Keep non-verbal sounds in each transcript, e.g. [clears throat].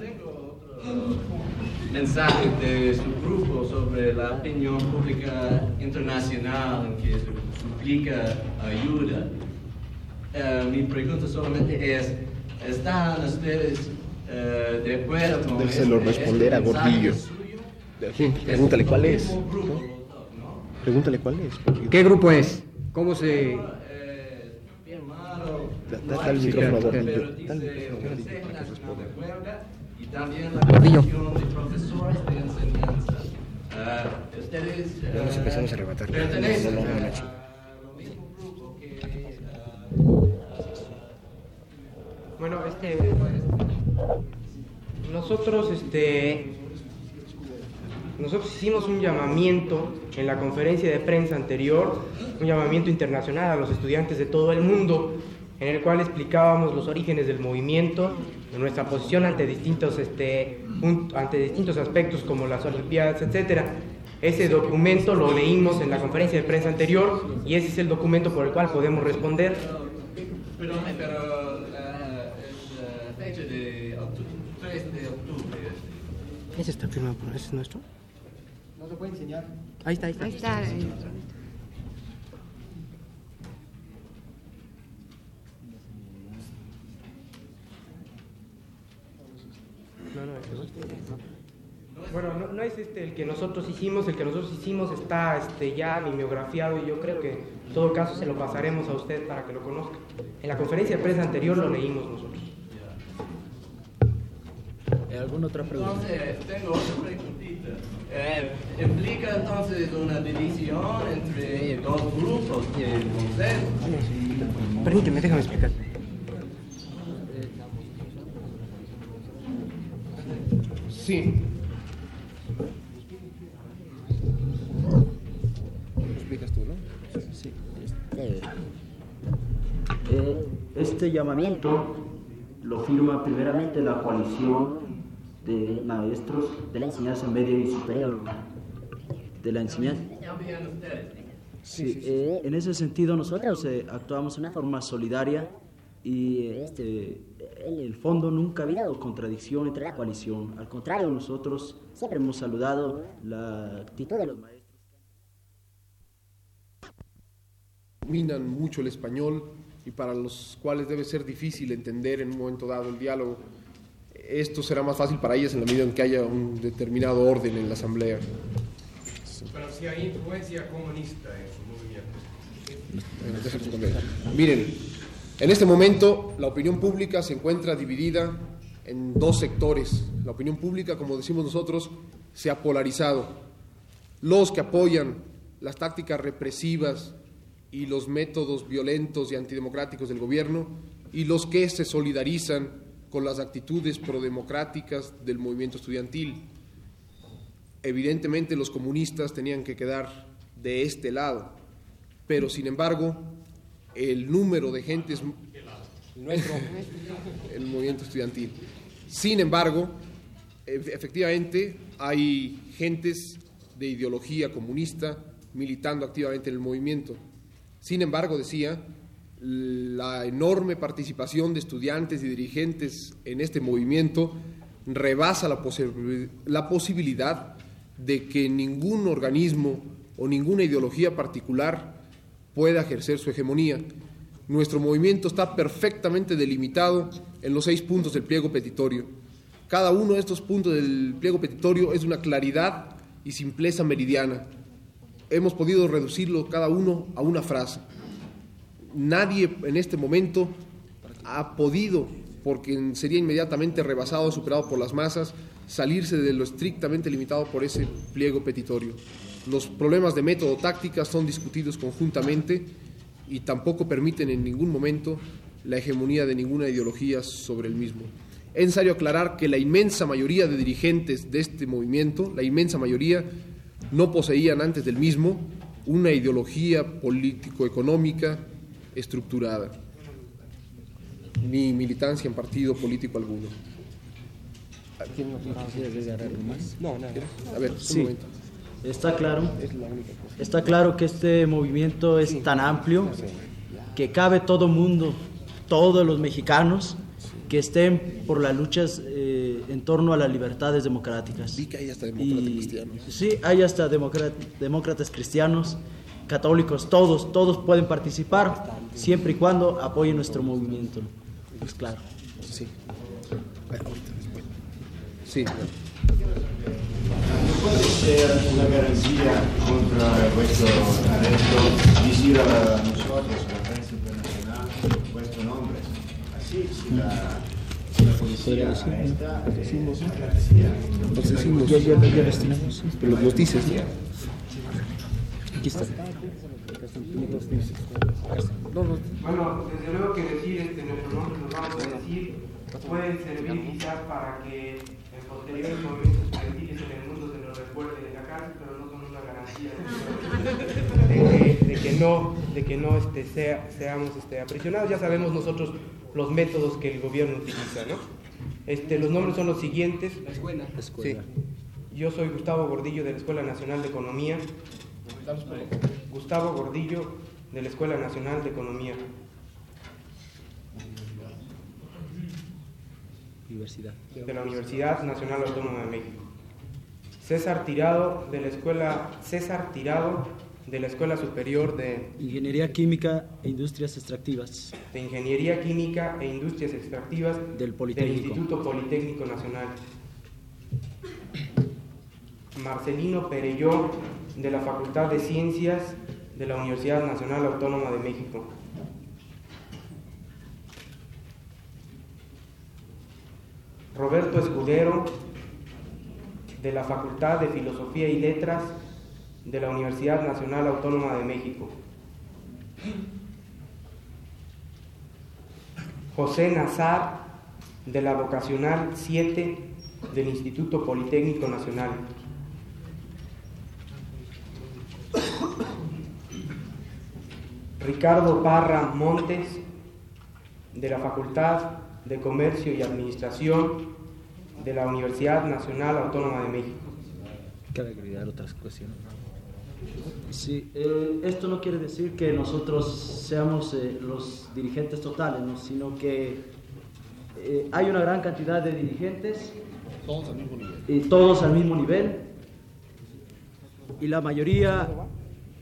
tengo otro mensaje de su grupo sobre la opinión pública internacional en que suplica ayuda. Eh, mi pregunta solamente es, ¿están ustedes eh, de acuerdo con Déjelo este- responder este a Gordillo. suyo? Pregúntale cuál es. Grupo, ¿no? Pregúntale cuál es. porque- ¿Qué grupo es? ¿Cómo se...? Eh, bien malo. Da- da- dale el micrófono a y también la Gordillo. De Profesores de Enseñanza. Ah, ustedes Ya nos ah, empezamos a arrebatar. pertenecen No, no, no, no, a- Nacho. a lo mismo grupo que Bueno, este... Nosotros, este... Nosotros hicimos un llamamiento en la conferencia de prensa anterior, un llamamiento internacional a los estudiantes de todo el mundo, en el cual explicábamos los orígenes del movimiento, nuestra posición ante distintos, este, un- ante distintos aspectos como las Olimpiadas, etc. Ese documento lo leímos en la conferencia de prensa anterior y ese es el documento por el cual podemos responder. Perdone, pero la fecha de octu- 3 de octubre. ¿Ese está firmado por ese es nuestro? No se puede enseñar. Ahí está, ahí está. Ahí está. eh. No, no, ese no. Bueno, no, no es este el que nosotros hicimos, el que nosotros hicimos está este, ya mimeografiado y yo creo que en todo caso se lo pasaremos a usted para que lo conozca. En la conferencia de prensa anterior lo leímos nosotros. ¿Alguna otra pregunta? Entonces, tengo otra preguntita. Eh, ¿Implica entonces una división entre dos grupos consejo? Permíteme, déjame explicar. Sí. Lo explicas tú, ¿no? Sí, este, eh, este llamamiento lo firma primeramente la coalición de maestros de la enseñanza media y superior. De la enseñanza. Sí, eh, en ese sentido nosotros eh, actuamos de una forma solidaria y eh, este, en el fondo nunca ha habido contradicción entre la coalición. Al contrario, nosotros siempre hemos saludado la actitud de los maestros. dominan mucho el español y para los cuales debe ser difícil entender en un momento dado el diálogo. Esto será más fácil para ellas en la medida en que haya un determinado orden en la asamblea. Pero si hay influencia comunista en su movimiento. Miren, en este momento la opinión pública se encuentra dividida en dos sectores. La opinión pública, como decimos nosotros, se ha polarizado. Los que apoyan las tácticas represivas y los métodos violentos y antidemocráticos del gobierno y los que se solidarizan con las actitudes prodemocráticas del movimiento estudiantil. Evidentemente los comunistas tenían que quedar de este lado, pero sin embargo el número de gentes [laughs] el movimiento estudiantil. Sin embargo, ef- efectivamente hay gentes de ideología comunista militando activamente en el movimiento. Sin embargo, decía, la enorme participación de estudiantes y dirigentes en este movimiento rebasa la, la posibilidad de que ningún organismo o ninguna ideología particular pueda ejercer su hegemonía. Nuestro movimiento está perfectamente delimitado en los seis puntos del pliego petitorio. Cada uno de estos puntos del pliego petitorio es una claridad y simpleza meridiana. Hemos podido reducirlo cada uno a una frase. Nadie en este momento ha podido, porque sería inmediatamente rebasado, superado por las masas, salirse de lo estrictamente limitado por ese pliego petitorio. Los problemas de método táctica son discutidos conjuntamente y tampoco permiten en ningún momento la hegemonía de ninguna ideología sobre el mismo. Es necesario aclarar que la inmensa mayoría de dirigentes de este movimiento, la inmensa mayoría, no poseían antes del mismo una ideología político-económica estructurada, ni militancia en partido político alguno. No, nada. A ver, un Sí. momento. Está claro, está claro que este movimiento es tan amplio que cabe todo mundo, todos los mexicanos que estén por las luchas eh, en torno a las libertades democráticas. Vi que hay hasta demócratas Y- cristianos. Sí, hay hasta demócratas cristianos, católicos, todos, todos pueden participar siempre y cuando apoyen nuestro movimiento. Pues claro. Sí. Sí. ¿No puede ser una garantía contra vuestro arresto decir a nosotros, a la prensa internacional, vuestro nombre? Así, si la, si la policía arresta. Los decimos. Ya, ya, ya les tenemos. sí. Pero los dices, ¿no? Aquí está. No, no. Bueno, desde luego que decir este, nuestro nombre nos vamos a decir, pueden servir quizás para que en posteriores momentos mundo se nos recuerde de la cárcel, pero no son una garantía [laughs] de que, de que no, de que no este, sea- seamos este, aprisionados. Ya sabemos nosotros los métodos que el gobierno utiliza, ¿no? Este, los nombres son los siguientes. La escuela. Sí. Yo soy Gustavo Gordillo de la Escuela Nacional de Economía. Gustavo Gordillo de la Escuela Nacional de Economía. Universidad. de la Universidad Nacional Autónoma de México. César Tirado de la Escuela César Tirado de la Escuela Superior de, Ingeniería Química e Industrias Extractivas. de Ingeniería Química e Industrias Extractivas Del Politécnico. Instituto Politécnico Nacional. Marcelino Perelló de la Facultad de Ciencias de la Universidad Nacional Autónoma de México. Roberto Escudero de la Facultad de Filosofía y Letras de la Universidad Nacional Autónoma de México. José Nazar de la Vocacional 7 del Instituto Politécnico Nacional. Ricardo Parra Montes de la Facultad de Comercio y Administración de la Universidad Nacional Autónoma de México. Cabe agregar otras cuestiones. Sí, eh, esto no quiere decir que nosotros seamos eh, los dirigentes totales, ¿no? sino que eh, hay una gran cantidad de dirigentes Todos al mismo nivel. y todos al mismo nivel y la mayoría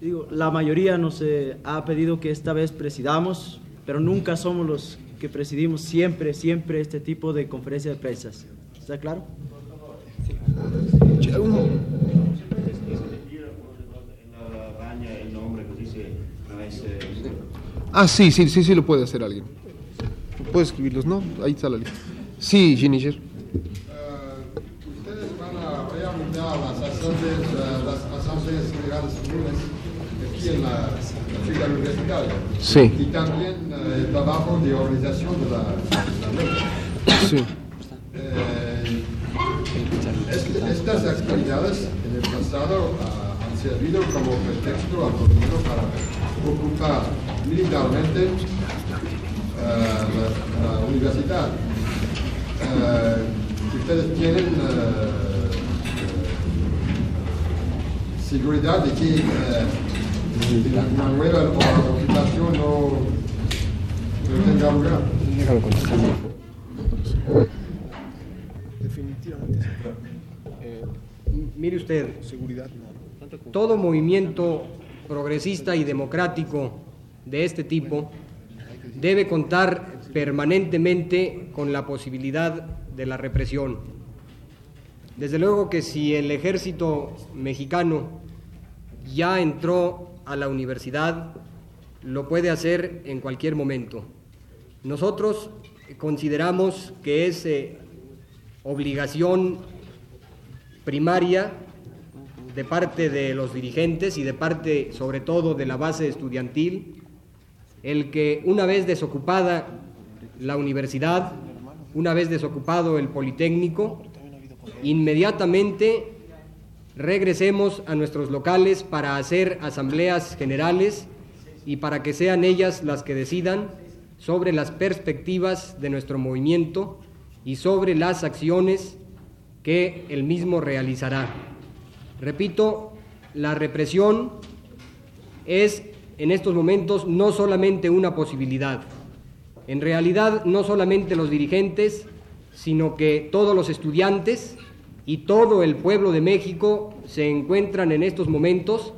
digo la mayoría nos eh, ha pedido que esta vez presidamos pero nunca somos los que presidimos siempre siempre este tipo de conferencia de prensa está claro En la eh, Ah, sí, sí, sí, sí lo puede hacer alguien. ¿Puede escribirlos? No, ahí está la lista. Sí, Ginisher. Ustedes van a realizar las asambleas, eh, las asambleas generales comunes aquí en la, la ciudad universitaria. Sí. Y también eh, el trabajo de organización de la, la ley. Sí. Estas actividades en el pasado ah, han servido como pretexto al gobierno para ocupar militarmente eh, la, la universidad. Eh, ustedes tienen eh, seguridad de que eh, una nueva ocupación no, no tenga lugar. Definitivamente. Mire usted, seguridad todo movimiento progresista y democrático de este tipo debe contar permanentemente con la posibilidad de la represión. Desde luego que si el ejército mexicano ya entró a la universidad, lo puede hacer en cualquier momento. Nosotros consideramos que es eh, obligación primaria de parte de los dirigentes y de parte sobre todo de la base estudiantil, el que una vez desocupada la universidad, una vez desocupado el Politécnico, inmediatamente regresemos a nuestros locales para hacer asambleas generales y para que sean ellas las que decidan sobre las perspectivas de nuestro movimiento y sobre las acciones que el mismo realizará. Repito, la represión es en estos momentos no solamente una posibilidad. En realidad, no solamente los dirigentes, sino que todos los estudiantes y todo el pueblo de México se encuentran en estos momentos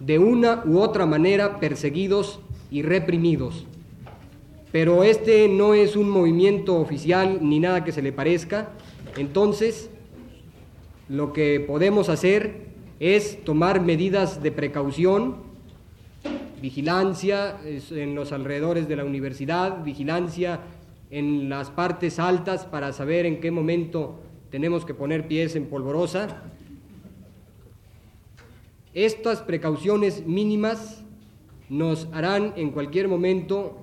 de una u otra manera perseguidos y reprimidos. Pero este no es un movimiento oficial ni nada que se le parezca, entonces lo que podemos hacer es tomar medidas de precaución, vigilancia en los alrededores de la universidad, vigilancia en las partes altas para saber en qué momento tenemos que poner pies en polvorosa. Estas precauciones mínimas nos harán en cualquier momento,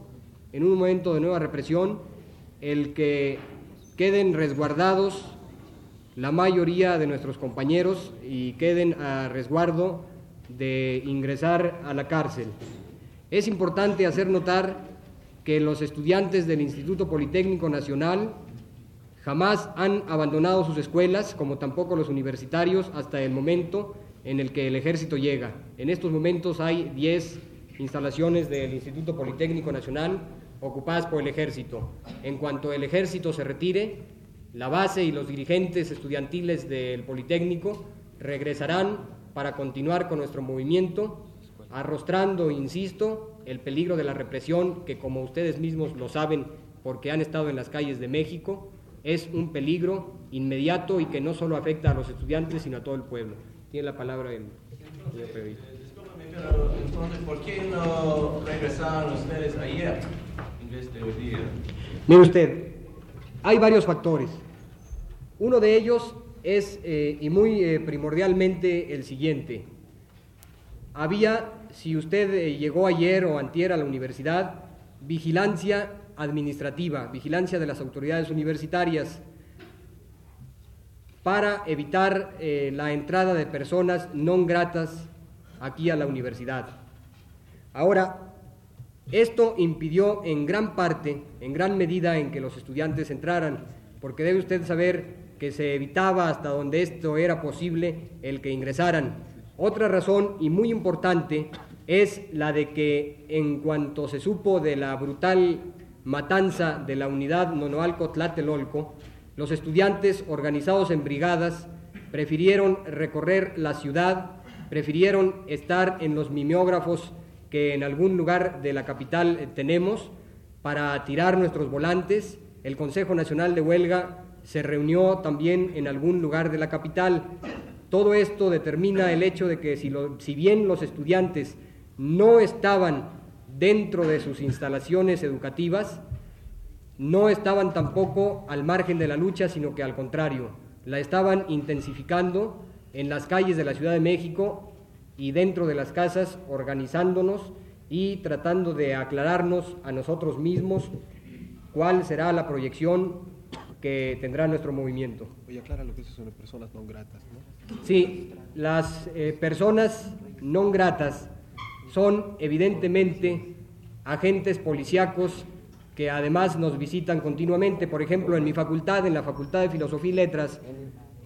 en un momento de nueva represión, el que queden resguardados la mayoría de nuestros compañeros y queden a resguardo de ingresar a la cárcel. Es importante hacer notar que los estudiantes del Instituto Politécnico Nacional jamás han abandonado sus escuelas, como tampoco los universitarios, hasta el momento en el que el ejército llega. En estos momentos hay 10 instalaciones del Instituto Politécnico Nacional ocupadas por el ejército. En cuanto el ejército se retire, la base y los dirigentes estudiantiles del Politécnico regresarán para continuar con nuestro movimiento, arrostrando, insisto, el peligro de la represión que, como ustedes mismos lo saben porque han estado en las calles de México, es un peligro inmediato y que no solo afecta a los estudiantes, sino a todo el pueblo. Tiene la palabra el señor. Pero entonces, ¿por qué no regresaron ustedes ayer en vez de hoy día? Mire usted, hay varios factores. Uno de ellos es, eh, y muy eh, primordialmente, el siguiente. Había, si usted eh, llegó ayer o antier a la universidad, vigilancia administrativa, vigilancia de las autoridades universitarias para evitar la entrada de personas no gratas aquí a la universidad. Ahora, esto impidió en gran parte, en gran medida, en que los estudiantes entraran, porque debe usted saber que se evitaba hasta donde esto era posible el que ingresaran. Otra razón y muy importante es la de que en cuanto se supo de la brutal matanza de la unidad Nonoalco Tlatelolco, los estudiantes organizados en brigadas prefirieron recorrer la ciudad prefirieron estar en los mimeógrafos que en algún lugar de la capital eh, tenemos para tirar nuestros volantes. El Consejo Nacional de Huelga se reunió también en algún lugar de la capital. Todo esto determina el hecho de que si, si bien los estudiantes no estaban dentro de sus instalaciones educativas, no estaban tampoco al margen de la lucha, sino que al contrario, la estaban intensificando en las calles de la Ciudad de México y dentro de las casas, organizándonos y tratando de aclararnos a nosotros mismos cuál será la proyección que tendrá nuestro movimiento. Oye, aclara lo que son personas no gratas, ¿no? Sí, las eh, personas no gratas son evidentemente agentes policíacos que además nos visitan continuamente. Por ejemplo, en mi facultad, en la Facultad de Filosofía y Letras,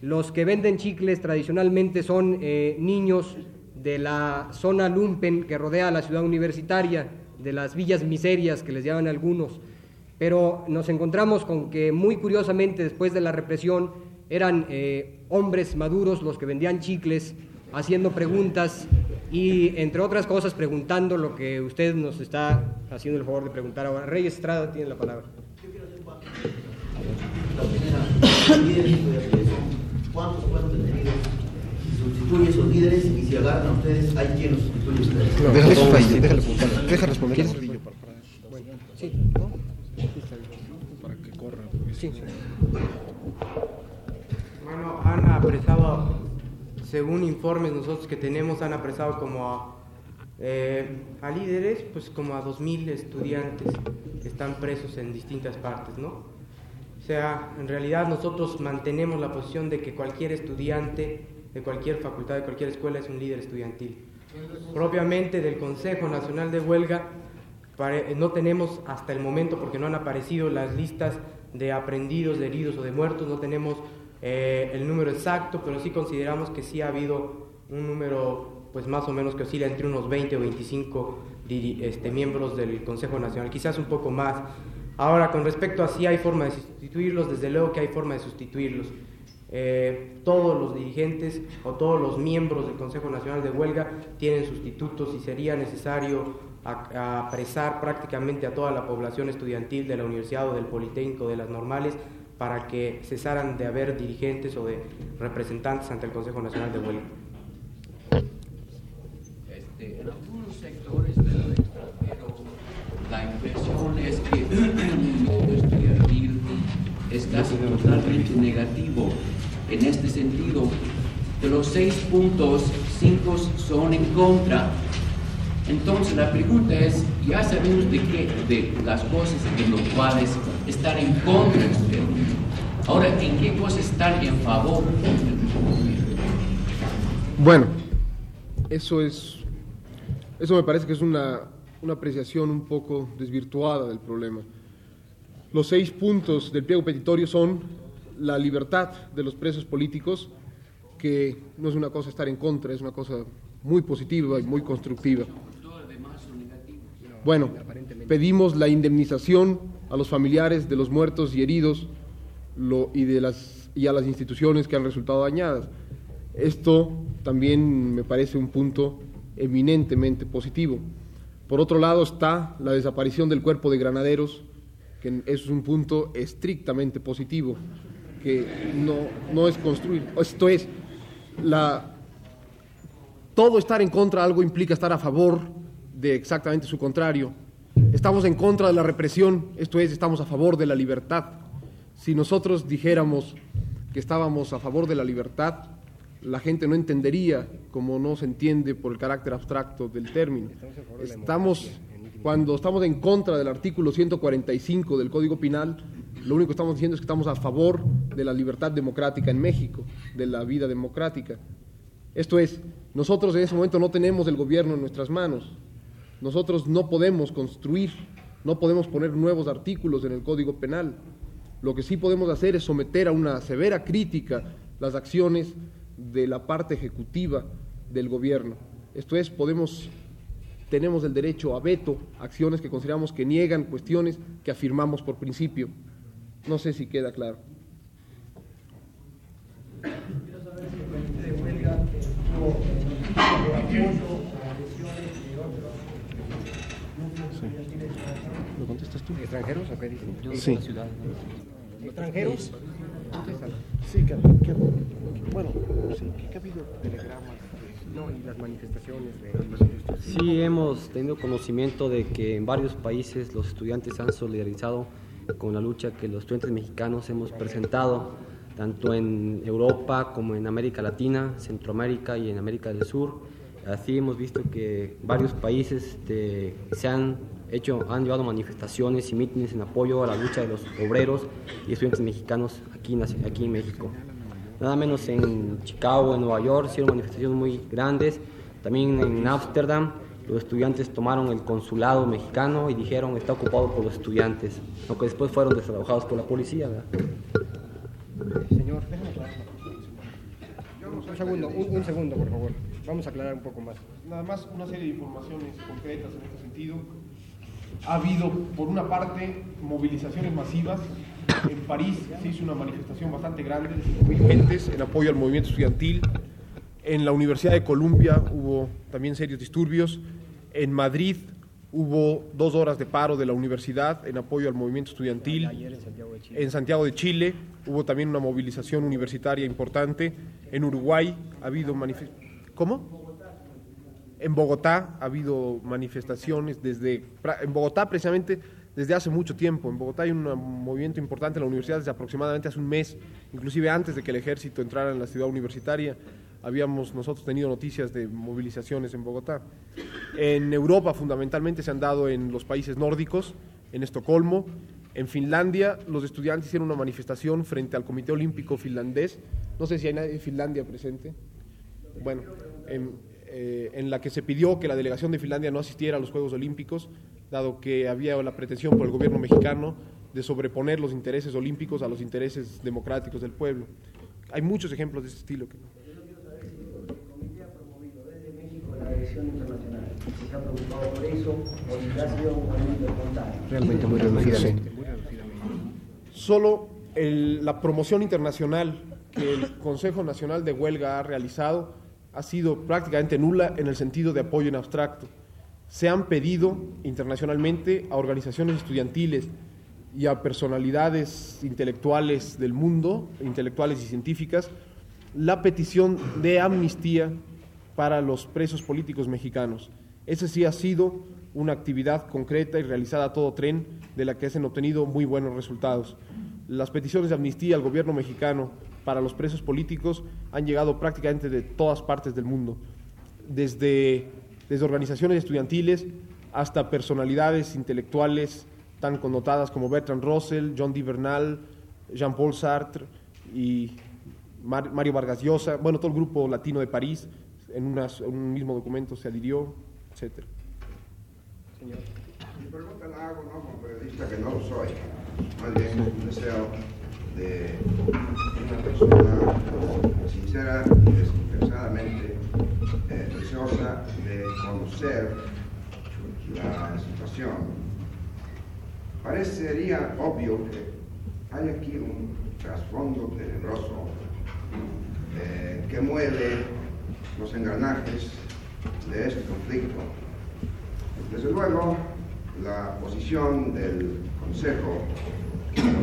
los que venden chicles tradicionalmente son eh, niños de la zona lumpen que rodea la ciudad universitaria, de las villas miserias que les llaman algunos. Pero nos encontramos con que muy curiosamente después de la represión eran eh, hombres maduros los que vendían chicles, haciendo preguntas y entre otras cosas preguntando lo que usted nos está haciendo el favor de preguntar ahora. Rey Estrada tiene la palabra. [coughs] cuántos fueron sustituye esos líderes y si agarran a ustedes, hay quien los sustituye a ustedes. No, déjalo, ahí, déjalo, deja responder. ¿Quieres? Para, bueno, sí, ¿no? Para que corra. Sí, sí. Bueno, han apresado, según informes nosotros que tenemos, han apresado como a, eh, a líderes, pues como a 2.000 estudiantes que están presos en distintas partes, ¿no? O sea, en realidad nosotros mantenemos la posición de que cualquier estudiante de cualquier facultad, de cualquier escuela es un líder estudiantil. Propiamente del Consejo Nacional de Huelga no tenemos hasta el momento, porque no han aparecido las listas de aprendidos, de heridos o de muertos, no tenemos eh, el número exacto, pero sí consideramos que sí ha habido un número pues más o menos que oscila entre unos 20 o 25 este, miembros del Consejo Nacional, quizás un poco más, Ahora, con respecto a si hay forma de sustituirlos, desde luego que hay forma de sustituirlos. Eh, todos los dirigentes o todos los miembros del Consejo Nacional de Huelga tienen sustitutos y sería necesario apresar prácticamente a toda la población estudiantil de la Universidad o del Politécnico de las Normales para que cesaran de haber dirigentes o de representantes ante el Consejo Nacional de Huelga. Este, en algunos sectores del extranjero, la impresión es que [clears throat] el movimiento estudiantil es casi totalmente negativo. En este sentido, de los seis puntos, cinco son en contra. Entonces la pregunta es, ya sabemos de qué, de las cosas en las cuales están en contra ustedes. Ahora, ¿en qué cosas están en favor? Bueno, eso es. Eso me parece que es una, una apreciación un poco desvirtuada del problema. Los seis puntos del pliego petitorio son la libertad de los presos políticos, que no es una cosa estar en contra, es una cosa muy positiva y muy constructiva. Bueno, pedimos la indemnización a los familiares de los muertos y heridos y, de las, y a las instituciones que han resultado dañadas. Esto también me parece un punto eminentemente positivo. Por otro lado está la desaparición del cuerpo de granaderos, que es un punto estrictamente positivo, que no, no es construir. Esto es, la, todo estar en contra de algo implica estar a favor de exactamente su contrario. Estamos en contra de la represión, esto es, estamos a favor de la libertad. Si nosotros dijéramos que estábamos a favor de la libertad, la gente no entendería como no se entiende por el carácter abstracto del término. Estamos, cuando estamos en contra del artículo 145 del Código Penal, lo único que estamos diciendo es que estamos a favor de la libertad democrática en México, de la vida democrática. Esto es, nosotros en ese momento no tenemos el gobierno en nuestras manos. Nosotros no podemos construir, no podemos poner nuevos artículos en el Código Penal. Lo que sí podemos hacer es someter a una severa crítica las acciones de la parte ejecutiva del gobierno. Esto es, podemos, tenemos el derecho a veto, acciones que consideramos que niegan cuestiones que afirmamos por principio. No sé si queda claro. ¿Lo contestas tú? ¿Extranjeros o qué dicen? Sí. ¿Extranjeros? Sí, que, que- bueno, sí, que ha habido telegramas. No, y las manifestaciones de... Sí, hemos tenido conocimiento de que en varios países los estudiantes se han solidarizado con la lucha que los estudiantes mexicanos hemos presentado, tanto en Europa como en América Latina, Centroamérica y en América del Sur. Así hemos visto que varios países este, se han hecho, han llevado manifestaciones y mítines en apoyo a la lucha de los obreros y estudiantes mexicanos aquí, aquí en México. Nada menos en Chicago, en Nueva York, hicieron manifestaciones muy grandes. También en Ámsterdam, los estudiantes tomaron el consulado mexicano y dijeron está ocupado por los estudiantes, aunque después fueron desalojados por la policía. ¿verdad? Señor, un segundo, un, un segundo, por favor. Vamos a aclarar un poco más. Nada más una serie de informaciones concretas en este sentido. Ha habido, por una parte, movilizaciones masivas. En París se hizo una manifestación bastante grande de 5.000 gentes en apoyo al movimiento estudiantil. En la Universidad de Columbia hubo también serios disturbios. En Madrid hubo dos horas de paro de la universidad en apoyo al movimiento estudiantil. En Santiago de Chile. En Santiago de Chile hubo también una movilización universitaria importante. En Uruguay ha habido manifestaciones. ¿Cómo? En Bogotá ha habido manifestaciones desde, en Bogotá precisamente desde hace mucho tiempo. En Bogotá hay un movimiento importante en la universidad desde aproximadamente hace un mes, inclusive antes de que el ejército entrara en la ciudad universitaria. Habíamos nosotros tenido noticias de movilizaciones en Bogotá. En Europa fundamentalmente se han dado en los países nórdicos, en Estocolmo, en Finlandia los estudiantes hicieron una manifestación frente al Comité Olímpico Finlandés. No sé si hay nadie de Finlandia presente. Bueno, en, eh, en la que se pidió que la delegación de Finlandia no asistiera a los Juegos Olímpicos, dado que había la pretensión por el gobierno mexicano de sobreponer los intereses olímpicos a los intereses democráticos del pueblo. Hay muchos ejemplos de ese estilo. que- la agresión internacional. ¿Se ha preocupado por eso o si ha sido un movimiento espontáneo? Realmente muy reducidamente. Solo el- la promoción internacional que el Consejo Nacional de Huelga ha realizado ha sido prácticamente nula en el sentido de apoyo en abstracto. Se han pedido internacionalmente a organizaciones estudiantiles y a personalidades intelectuales del mundo, intelectuales y científicas, la petición de amnistía para los presos políticos mexicanos. Esa sí ha sido una actividad concreta y realizada a todo tren de la que se han obtenido muy buenos resultados. Las peticiones de amnistía al gobierno mexicano para los presos políticos han llegado prácticamente de todas partes del mundo, desde, desde organizaciones estudiantiles hasta personalidades intelectuales tan connotadas como Bertrand Russell, John D. Bernal, Jean-Paul Sartre y Mar- Mario Vargas Llosa, bueno, todo el grupo latino de París, en, unas- en un mismo documento se adhirió, etcétera. Mi pregunta la hago no como periodista que no lo soy, más bien un deseo de una persona sincera y desinteresadamente eh, deseosa de conocer la situación. Parecería obvio que hay aquí un trasfondo tenebroso eh, que mueve los engranajes de este conflicto. Desde luego, la posición del Consejo,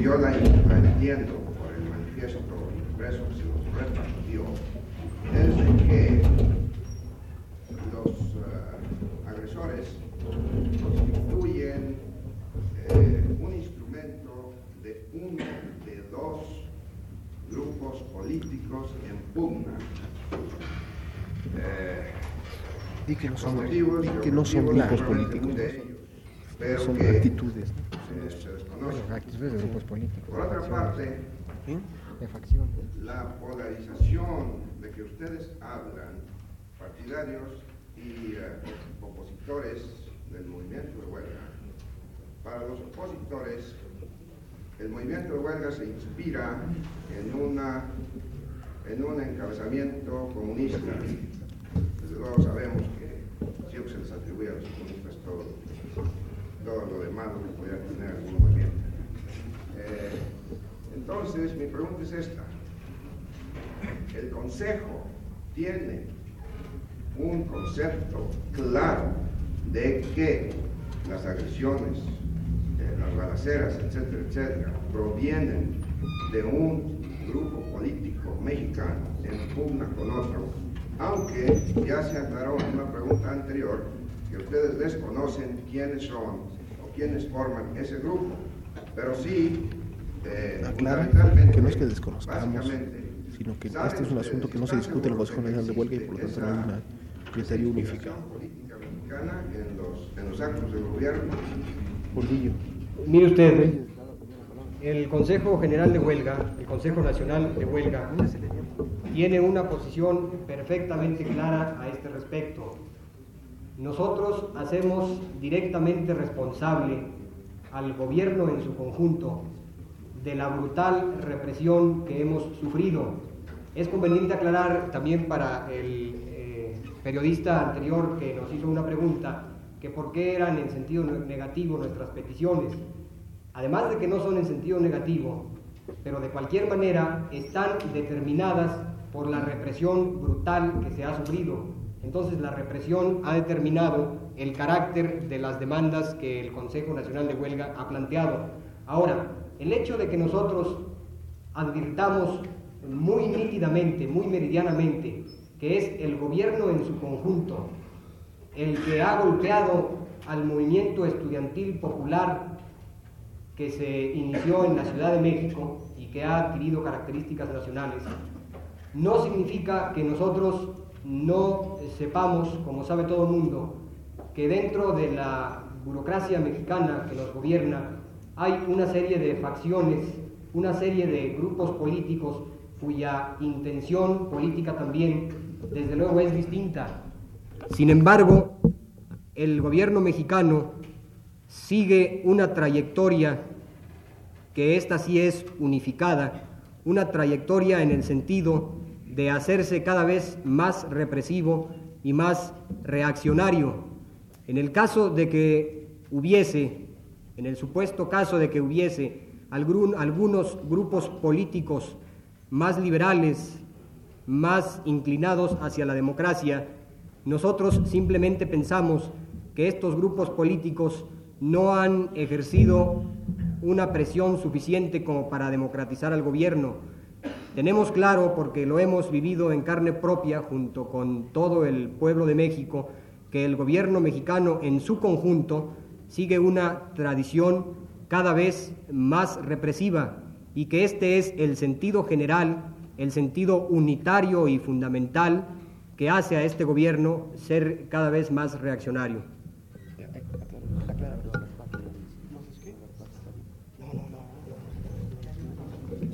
yo la, entiendo por el manifiesto que se nos repartió, es de que los eh, agresores constituyen eh, un instrumento de uno de dos grupos políticos en pugna. Eh, Di que no son, motivos di y que no son objetivos grupos políticos, no son- actitudes. actitudes de grupos políticos. Por otra parte, De facciones. la polarización de que ustedes hablan, partidarios y eh, opositores del movimiento de huelga, para los opositores, el movimiento de huelga se inspira en, una, en un encabezamiento comunista. Desde luego sabemos que siempre se les atribuye a los comunistas todo, todo lo demás que pudiera tener algún movimiento. Eh, entonces, mi pregunta es esta. ¿El Consejo tiene un concepto claro de que las agresiones, eh, las balaceras, etcétera, etcétera, provienen de un aunque ya se aclaró en una pregunta anterior que ustedes desconocen quiénes son o quiénes forman ese grupo, pero sí eh, Aclara fundamentalmente, que no es que desconozcamos, básicamente, sino que este es un asunto que no se discute en el ¿están Consejo Nacional de Huelga y por lo tanto no hay un criterio unificado. en los, en los actos del gobierno. Portillo. Mire usted, el Consejo General de Huelga, el Consejo Nacional de Huelga, tiene una posición perfectamente clara a este respecto. Nosotros hacemos directamente responsable al gobierno en su conjunto de la brutal represión que hemos sufrido. Es conveniente aclarar también para el eh, periodista anterior que nos hizo una pregunta que por qué eran en sentido negativo nuestras peticiones. Además de que no son en sentido negativo, pero de cualquier manera están determinadas por la represión brutal que se ha sufrido. Entonces la represión ha determinado el carácter de las demandas que el Consejo Nacional de Huelga ha planteado. Ahora, el hecho de que nosotros advirtamos muy nítidamente, muy meridianamente, que es el gobierno en su conjunto el que ha golpeado al movimiento estudiantil popular que se inició en la Ciudad de México y que ha adquirido características nacionales, no significa que nosotros no sepamos, como sabe todo el mundo, que dentro de la burocracia mexicana que nos gobierna hay una serie de facciones, una serie de grupos políticos cuya intención política también, desde luego, es distinta. Sin embargo, el gobierno mexicano sigue una trayectoria que esta sí es unificada, una trayectoria en el sentido de hacerse cada vez más represivo y más reaccionario. En el caso de que hubiese, en el supuesto caso de que hubiese algunos grupos políticos más liberales, más inclinados hacia la democracia, nosotros simplemente pensamos que estos grupos políticos no han ejercido una presión suficiente como para democratizar al gobierno. Tenemos claro, porque lo hemos vivido en carne propia junto con todo el pueblo de México, que el gobierno mexicano en su conjunto sigue una tradición cada vez más represiva y que este es el sentido general, el sentido unitario y fundamental que hace a este gobierno ser cada vez más reaccionario.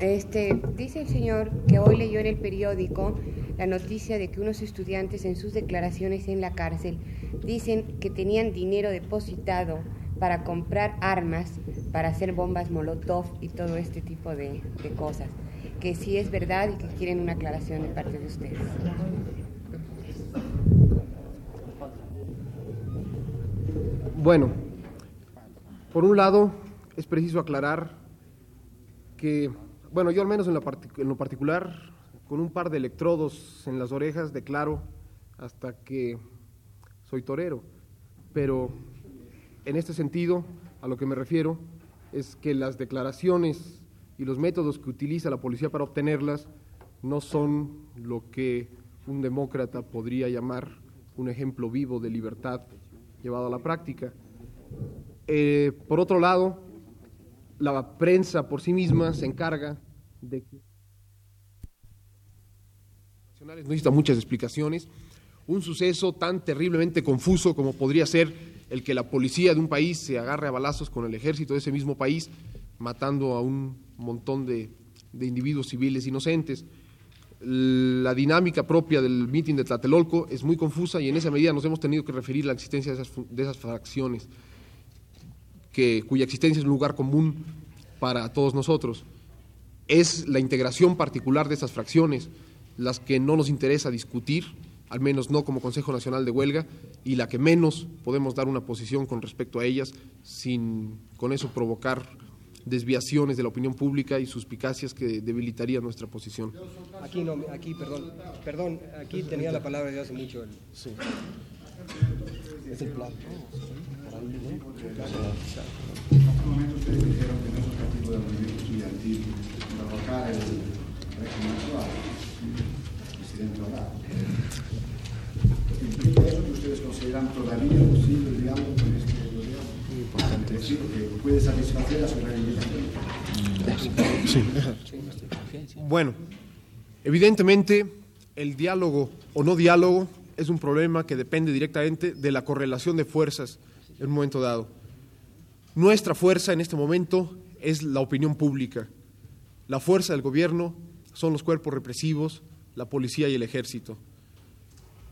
este, dice el señor que hoy leyó en el periódico la noticia de que unos estudiantes en sus declaraciones en la cárcel dicen que tenían dinero depositado para comprar armas, para hacer bombas Molotov y todo este tipo de, de cosas. Que sí es verdad y que quieren una aclaración de parte de ustedes. Bueno, por un lado, es preciso aclarar que, bueno, yo al menos en, lo particular, con un par de electrodos en las orejas, declaro hasta que soy torero. Pero en este sentido, a lo que me refiero es que las declaraciones y los métodos que utiliza la policía para obtenerlas no son lo que un demócrata podría llamar un ejemplo vivo de libertad llevado a la práctica. Eh, por otro lado, la prensa por sí misma se encarga de que necesita muchas explicaciones. Un suceso tan terriblemente confuso como podría ser el que la policía de un país se agarre a balazos con el ejército de ese mismo país, matando a un montón de, individuos civiles inocentes. La dinámica propia del mitin de Tlatelolco es muy confusa y en esa medida nos hemos tenido que referir a la existencia de esas fracciones, cuya existencia es un lugar común para todos nosotros. Es la integración particular de esas fracciones las que no nos interesa discutir, al menos no como Consejo Nacional de Huelga, y la que menos podemos dar una posición con respecto a ellas sin con eso provocar desviaciones de la opinión pública y suspicacias que debilitarían nuestra posición. Aquí no, aquí, perdón, perdón, aquí tenía la palabra desde hace mucho. el- Es el plan. Bueno, evidentemente el diálogo o no diálogo es un problema que depende directamente de la correlación de fuerzas en un momento dado. Nuestra fuerza en este momento es la opinión pública. La fuerza del gobierno son los cuerpos represivos, la policía y el ejército.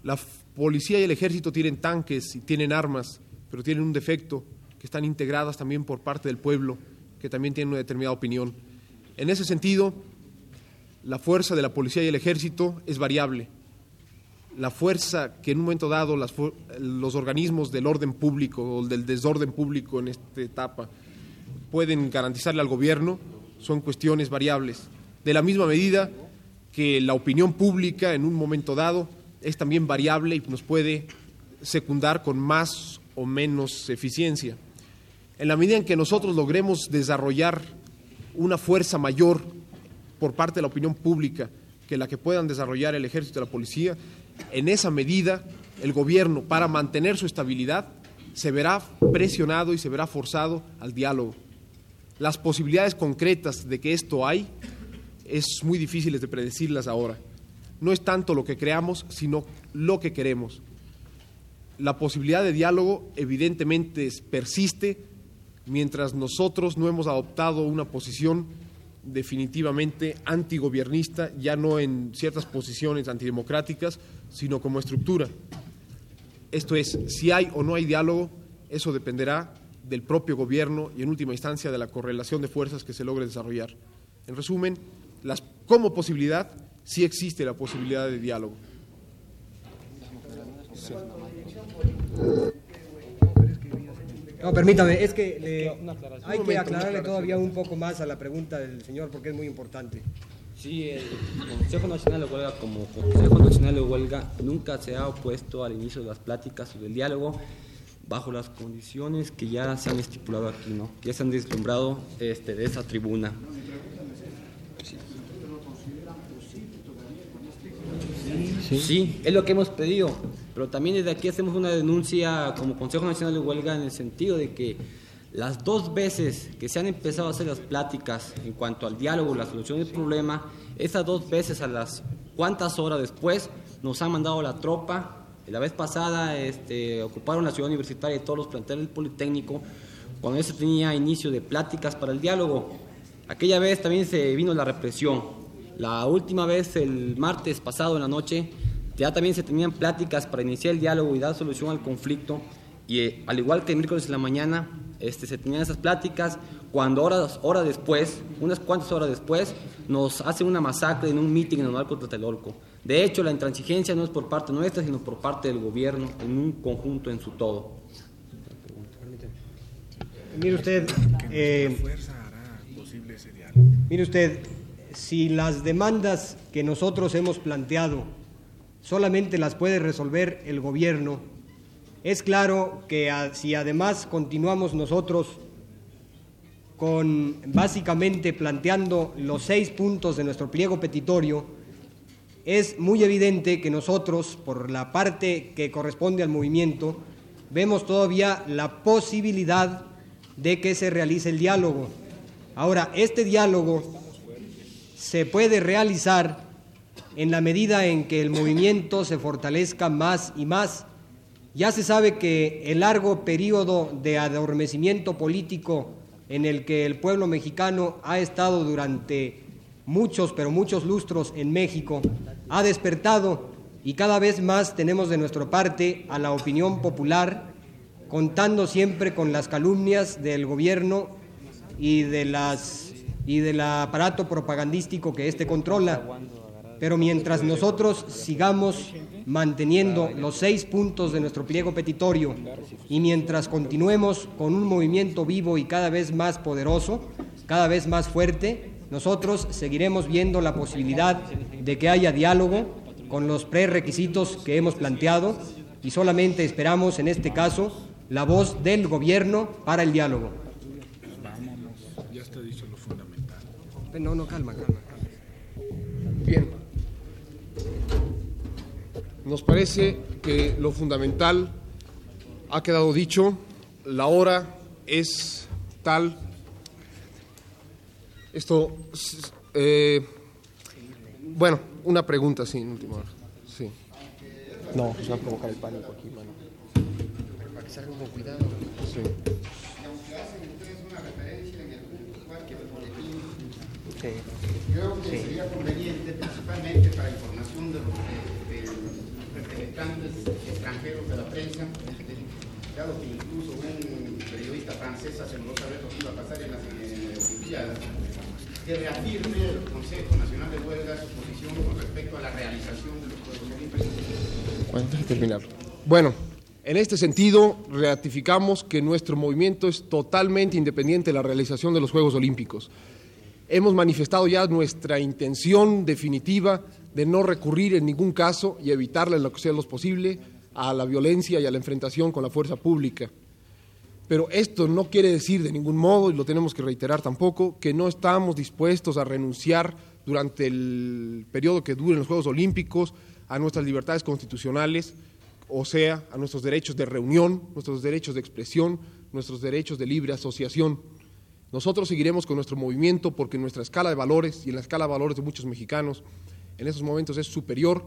La policía y el ejército tienen tanques y tienen armas, pero tienen un defecto, que están integradas también por parte del pueblo, que también tiene una determinada opinión. En ese sentido, la fuerza de la policía y el ejército es variable. La fuerza que en un momento dado los organismos del orden público o del desorden público en esta etapa pueden garantizarle al gobierno son cuestiones variables. De la misma medida que la opinión pública en un momento dado es también variable y nos puede secundar con más o menos eficiencia. En la medida en que nosotros logremos desarrollar una fuerza mayor por parte de la opinión pública que la que puedan desarrollar el ejército y la policía, en esa medida el gobierno, para mantener su estabilidad, se verá presionado y se verá forzado al diálogo. Las posibilidades concretas de que esto hay es muy difíciles de predecirlas ahora. No es tanto lo que creamos, sino lo que queremos. La posibilidad de diálogo evidentemente persiste mientras nosotros no hemos adoptado una posición definitivamente antigobiernista, ya no en ciertas posiciones antidemocráticas, sino como estructura. Esto es, si hay o no hay diálogo, eso dependerá del propio gobierno y en última instancia de la correlación de fuerzas que se logre desarrollar. En resumen, como posibilidad, sí existe la posibilidad de diálogo. No, permítame, es que le- hay que aclararle todavía un poco más a la pregunta del señor porque es muy importante. Sí, el Consejo Nacional de Huelga como Consejo Nacional de Huelga nunca se ha opuesto al inicio de las pláticas o del diálogo bajo las condiciones que ya se han estipulado aquí, ¿no? Ya se han deslumbrado este, de esa tribuna. Sí, es lo que hemos pedido, pero también desde aquí hacemos una denuncia como Consejo Nacional de Huelga en el sentido de que las dos veces que se han empezado a hacer las pláticas en cuanto al diálogo, la solución del problema, esas dos veces a las cuantas horas después nos han mandado la tropa. La vez pasada este, ocuparon la ciudad universitaria y todos los planteles del Politécnico cuando se tenía inicio de pláticas para el diálogo. Aquella vez también se vino la represión. La última vez, el martes pasado en la noche, ya también se tenían pláticas para iniciar el diálogo y dar solución al conflicto. Y eh, al igual que el miércoles en la mañana, este, se tenían esas pláticas. Cuando horas, horas después, unas cuantas horas después, nos hacen una masacre en un mitin en honor contra Telolco. De hecho, la intransigencia no es por parte nuestra, sino por parte del gobierno, en un conjunto en su todo. Mire usted, eh, mire usted, si las demandas que nosotros hemos planteado solamente las puede resolver el gobierno, es claro que a- si además continuamos nosotros con básicamente planteando los seis puntos de nuestro pliego petitorio, es muy evidente que nosotros, por la parte que corresponde al movimiento, vemos todavía la posibilidad de que se realice el diálogo. Ahora, este diálogo se puede realizar en la medida en que el movimiento se fortalezca más y más. Ya se sabe que el largo periodo de adormecimiento político en el que el pueblo mexicano ha estado durante muchos, pero muchos lustros en México, ha despertado y cada vez más tenemos de nuestra parte a la opinión popular, contando siempre con las calumnias del gobierno y, de las, y del aparato propagandístico que éste controla. Pero mientras nosotros sigamos manteniendo los seis puntos de nuestro pliego petitorio y mientras continuemos con un movimiento vivo y cada vez más poderoso, cada vez más fuerte, nosotros seguiremos viendo la posibilidad de que haya diálogo con los prerequisitos que hemos planteado y solamente esperamos en este caso la voz del gobierno para el diálogo. Ya está dicho lo fundamental. No, no, calma, calma. Bien. Nos parece que lo fundamental ha quedado dicho, la hora es tal. Esto, eh, bueno, una pregunta, sí, en última hora. Sí. No, pues va a provocar el pánico aquí, mano. Para que salgan con cuidado. Sí. Y aunque hacen ustedes una referencia en el punto igual que el boletín, creo que Sí. sería conveniente, principalmente para información de los, de- de los representantes extranjeros de la prensa, dado que incluso un periodista francés aseguró saber lo que iba a pasar en las Olimpiadas, que reafirme el Consejo Nacional de Huelga su posición con respecto a la realización de los Juegos Olímpicos. Bueno, terminar. Bueno, en este sentido, ratificamos que nuestro movimiento es totalmente independiente de la realización de los Juegos Olímpicos. Hemos manifestado ya nuestra intención definitiva de no recurrir en ningún caso y evitarla en lo que sea posible a la violencia y a la enfrentación con la fuerza pública. Pero esto no quiere decir de ningún modo, y lo tenemos que reiterar tampoco, que no estamos dispuestos a renunciar durante el periodo que duren los Juegos Olímpicos a nuestras libertades constitucionales, o sea, a nuestros derechos de reunión, nuestros derechos de expresión, nuestros derechos de libre asociación. Nosotros seguiremos con nuestro movimiento porque en nuestra escala de valores y en la escala de valores de muchos mexicanos, en esos momentos es superior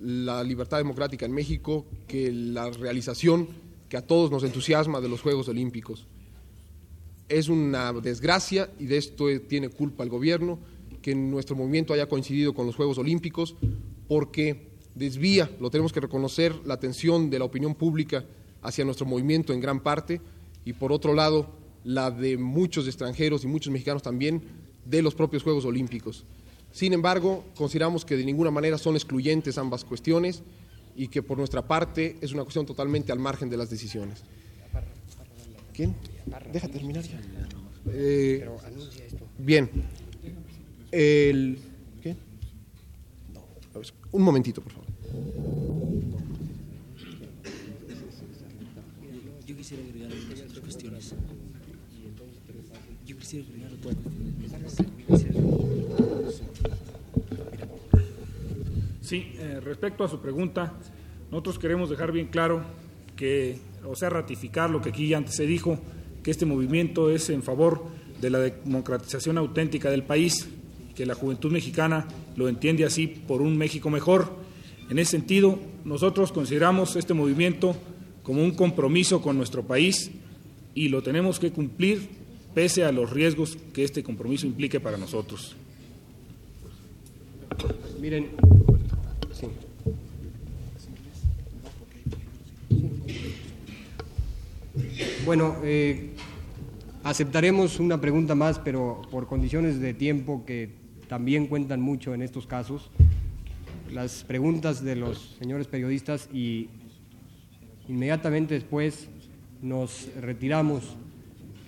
la libertad democrática en México que la realización que a todos nos entusiasma de los Juegos Olímpicos. Es una desgracia y de esto tiene culpa el gobierno que nuestro movimiento haya coincidido con los Juegos Olímpicos porque desvía, lo tenemos que reconocer, la atención de la opinión pública hacia nuestro movimiento en gran parte y por otro lado la de muchos extranjeros y muchos mexicanos también de los propios Juegos Olímpicos. Sin embargo, consideramos que de ninguna manera son excluyentes ambas cuestiones y que por nuestra parte es una cuestión totalmente al margen de las decisiones. ¿Quién? Deja terminar ya. Eh, bien. El, ¿Qué? Un momentito, por favor. Yo quisiera agregar otras cuestiones. Yo quisiera agregar otras Sí, eh, respecto a su pregunta, nosotros queremos dejar bien claro que, o sea, ratificar lo que aquí antes se dijo, que este movimiento es en favor de la democratización auténtica del país, que la juventud mexicana lo entiende así por un México mejor. En ese sentido, nosotros consideramos este movimiento como un compromiso con nuestro país y lo tenemos que cumplir pese a los riesgos que este compromiso implique para nosotros. Miren, Bueno, eh, aceptaremos una pregunta más, pero por condiciones de tiempo que también cuentan mucho en estos casos, las preguntas de los señores periodistas y inmediatamente después nos retiramos.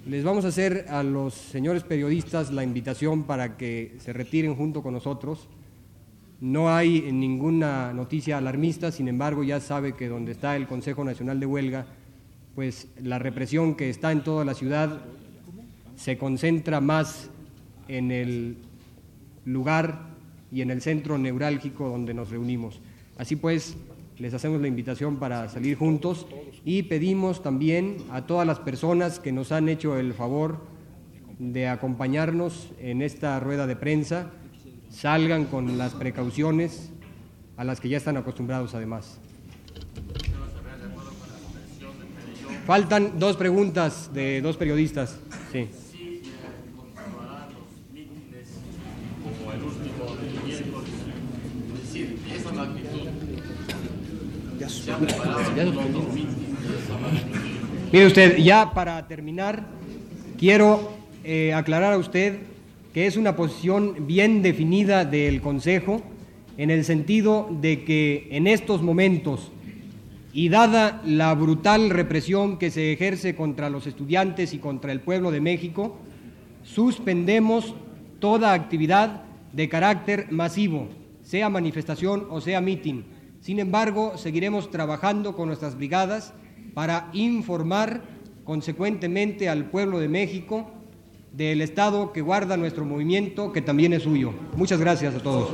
Les vamos a hacer a los señores periodistas la invitación para que se retiren junto con nosotros. No hay ninguna noticia alarmista, sin embargo ya sabe que donde está el Consejo Nacional de Huelga, pues la represión que está en toda la ciudad se concentra más en el lugar y en el centro neurálgico donde nos reunimos. Así pues, les hacemos la invitación para salir juntos y pedimos también a todas las personas que nos han hecho el favor de acompañarnos en esta rueda de prensa, salgan con las precauciones a las que ya están acostumbrados además. Faltan dos preguntas de dos periodistas. Sí. Mire usted, ya para terminar, quiero eh, aclarar a usted que es una posición bien definida del Consejo en el sentido de que en estos momentos y dada la brutal represión que se ejerce contra los estudiantes y contra el pueblo de México, suspendemos toda actividad de carácter masivo, sea manifestación o sea mitin. Sin embargo, seguiremos trabajando con nuestras brigadas para informar consecuentemente al pueblo de México del estado que guarda nuestro movimiento, que también es suyo. Muchas gracias a todos.